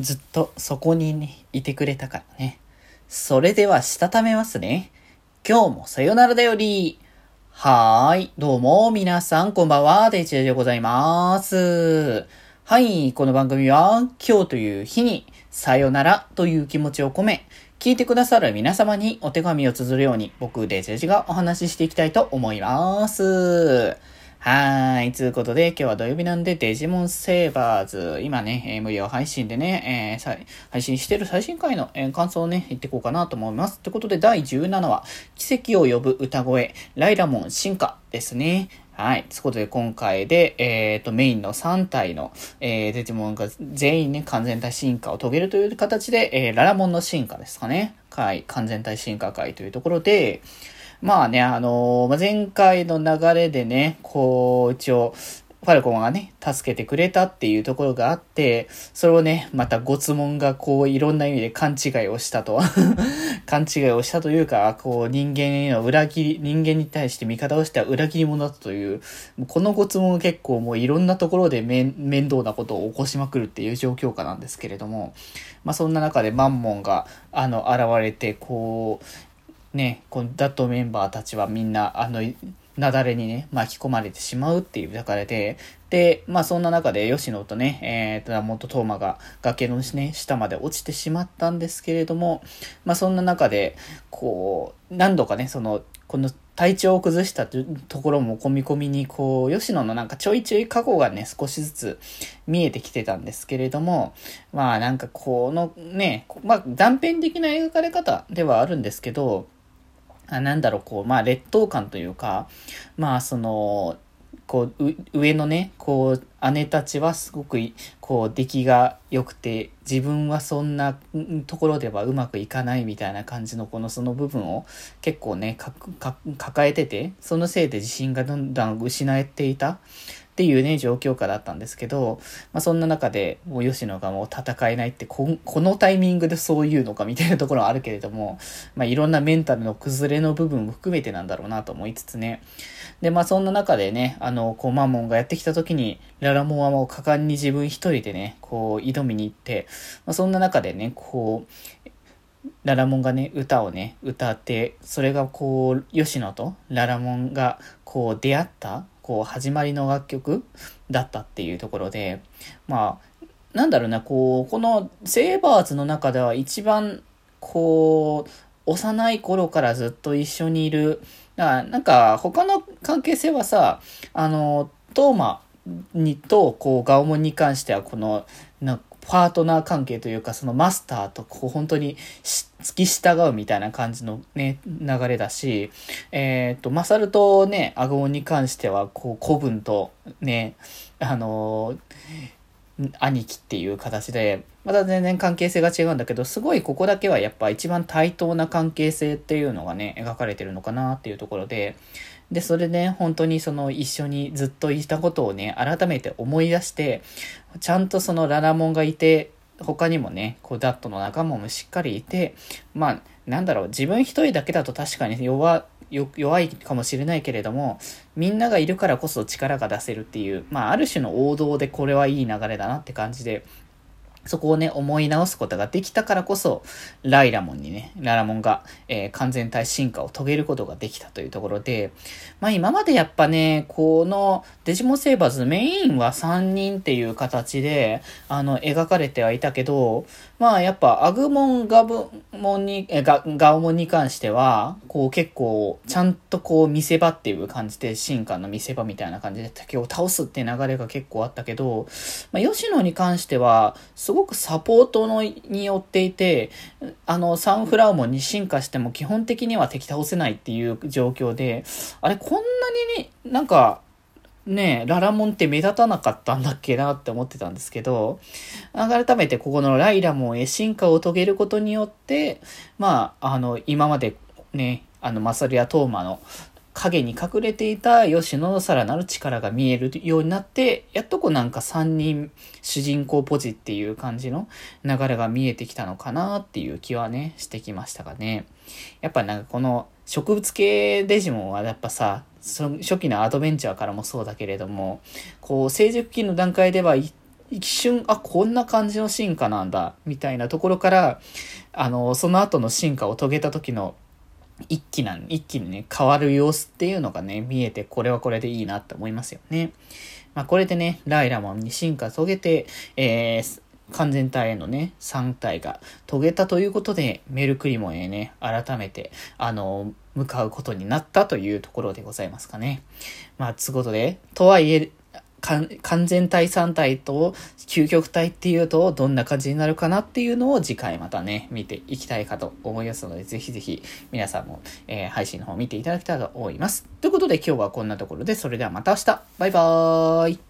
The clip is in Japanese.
ずっとそこにね、いてくれたからね。それでは、したためますね。今日もさよならだより。はーい。どうも、皆さん、こんばんは。デジェでございます。はい。この番組は、今日という日に、さよならという気持ちを込め、聞いてくださる皆様にお手紙を綴るように、僕、デジェジがお話ししていきたいと思います。はーい。つうことで、今日は土曜日なんで、デジモンセーバーズ。今ね、えー、無料配信でね、えー、配信してる最新回の、えー、感想をね、言っていこうかなと思います。ということで、第17話、奇跡を呼ぶ歌声、ライラモン進化ですね。はい。ということで、今回で、えっ、ー、と、メインの3体の、えー、デジモンが全員ね、完全体進化を遂げるという形で、えー、ララモンの進化ですかね。はい。完全体進化回というところで、まあね、あのー、前回の流れでね、こう、一応、ファルコンがね、助けてくれたっていうところがあって、それをね、またゴツモンがこういろんな意味で勘違いをしたと。勘違いをしたというか、こう人間への裏切り、人間に対して味方をしては裏切り者だという、このゴツモン結構もういろんなところで面倒なことを起こしまくるっていう状況下なんですけれども、まあそんな中でマンモンが、あの、現れて、こう、ね、このダットメンバーたちはみんな、あの、雪崩にね、巻き込まれてしまうっていう流れで、で、まあそんな中で吉野とね、えー、と、元トーマが崖のね、下まで落ちてしまったんですけれども、まあそんな中で、こう、何度かね、その、この体調を崩したところも込み込みに、こう、吉野のなんかちょいちょい過去がね、少しずつ見えてきてたんですけれども、まあなんかこのね、まあ断片的な描かれ方ではあるんですけど、なんだろう、こう、まあ、劣等感というか、まあ、その、こう、上のね、こう、姉たちはすごく、こう、出来が良くて、自分はそんなところではうまくいかないみたいな感じの、このその部分を結構ね、抱えてて、そのせいで自信がどんどん失えていた。っていうね、状況下だったんですけど、まあ、そんな中で、もう吉野がもう戦えないってこ、このタイミングでそういうのかみたいなところはあるけれども、まあ、いろんなメンタルの崩れの部分も含めてなんだろうなと思いつつね。で、まあ、そんな中でね、あの、こう、マンモンがやってきた時に、ララモンはもう果敢に自分一人でね、こう、挑みに行って、まあ、そんな中でね、こう、ララモンがね、歌をね、歌って、それがこう、吉野とララモンがこう出会ったこう始まりの楽曲だったっていうところで、まあ、なんだろうな、こう、このセーバーズの中では一番、こう、幼い頃からずっと一緒にいる、だからなんか他の関係性はさ、あの、トーマにと、こう、ガオモンに関してはこの、なパートナー関係というか、そのマスターとこう本当に付き従うみたいな感じのね、流れだし、えっ、と、マサルとね、アゴンに関しては、こう、古文とね、あのー、兄貴っていう形で、また全然関係性が違うんだけど、すごいここだけはやっぱ一番対等な関係性っていうのがね、描かれてるのかなっていうところで、で、それで、ね、本当にその一緒にずっといたことをね、改めて思い出して、ちゃんとそのララモンがいて、他にもね、こうダットの仲間もしっかりいて、まあ、なんだろう、自分一人だけだと確かに弱、弱いかもしれないけれども、みんながいるからこそ力が出せるっていう、まあ、ある種の王道でこれはいい流れだなって感じで、そこをね、思い直すことができたからこそ、ライラモンにね、ララモンが、えー、完全体進化を遂げることができたというところで、まあ今までやっぱね、このデジモンセーバーズメインは3人っていう形で、あの、描かれてはいたけど、まあやっぱアグモン、ガブモンに、えガガオモンに関しては、こう結構、ちゃんとこう見せ場っていう感じで、進化の見せ場みたいな感じで敵を倒すって流れが結構あったけど、まあ吉野に関しては、すごくサポートのによっていて、あの、サンフラウモンに進化しても基本的には敵倒せないっていう状況で、あれこんなにね、なんか、ねえララモンって目立たなかったんだっけなって思ってたんですけど、改めてここのライラモンへ進化を遂げることによって、まあ、あの、今までね、あの、マサルやトーマの影に隠れていた吉野のさらなる力が見えるようになって、やっとこうなんか3人主人公ポジっていう感じの流れが見えてきたのかなっていう気はね、してきましたがね。やっぱなんかこの植物系デジモンはやっぱさ、その初期のアドベンチャーからもそうだけれども、こう成熟期の段階では一瞬、あ、こんな感じの進化なんだ、みたいなところから、あの、その後の進化を遂げた時の一気な、一気にね、変わる様子っていうのがね、見えて、これはこれでいいなって思いますよね。まあ、これでね、ライラモンに進化遂げて、えー、完全体へのね、3体が遂げたということで、メルクリモンへね、改めて、あの、向かうことになったというところでございますかね。まあ、つことで、とはいえ、完全体3体と究極体っていうとどんな感じになるかなっていうのを次回またね、見ていきたいかと思いますので、ぜひぜひ皆さんも、えー、配信の方見ていただけたらと思います。ということで今日はこんなところで、それではまた明日バイバーイ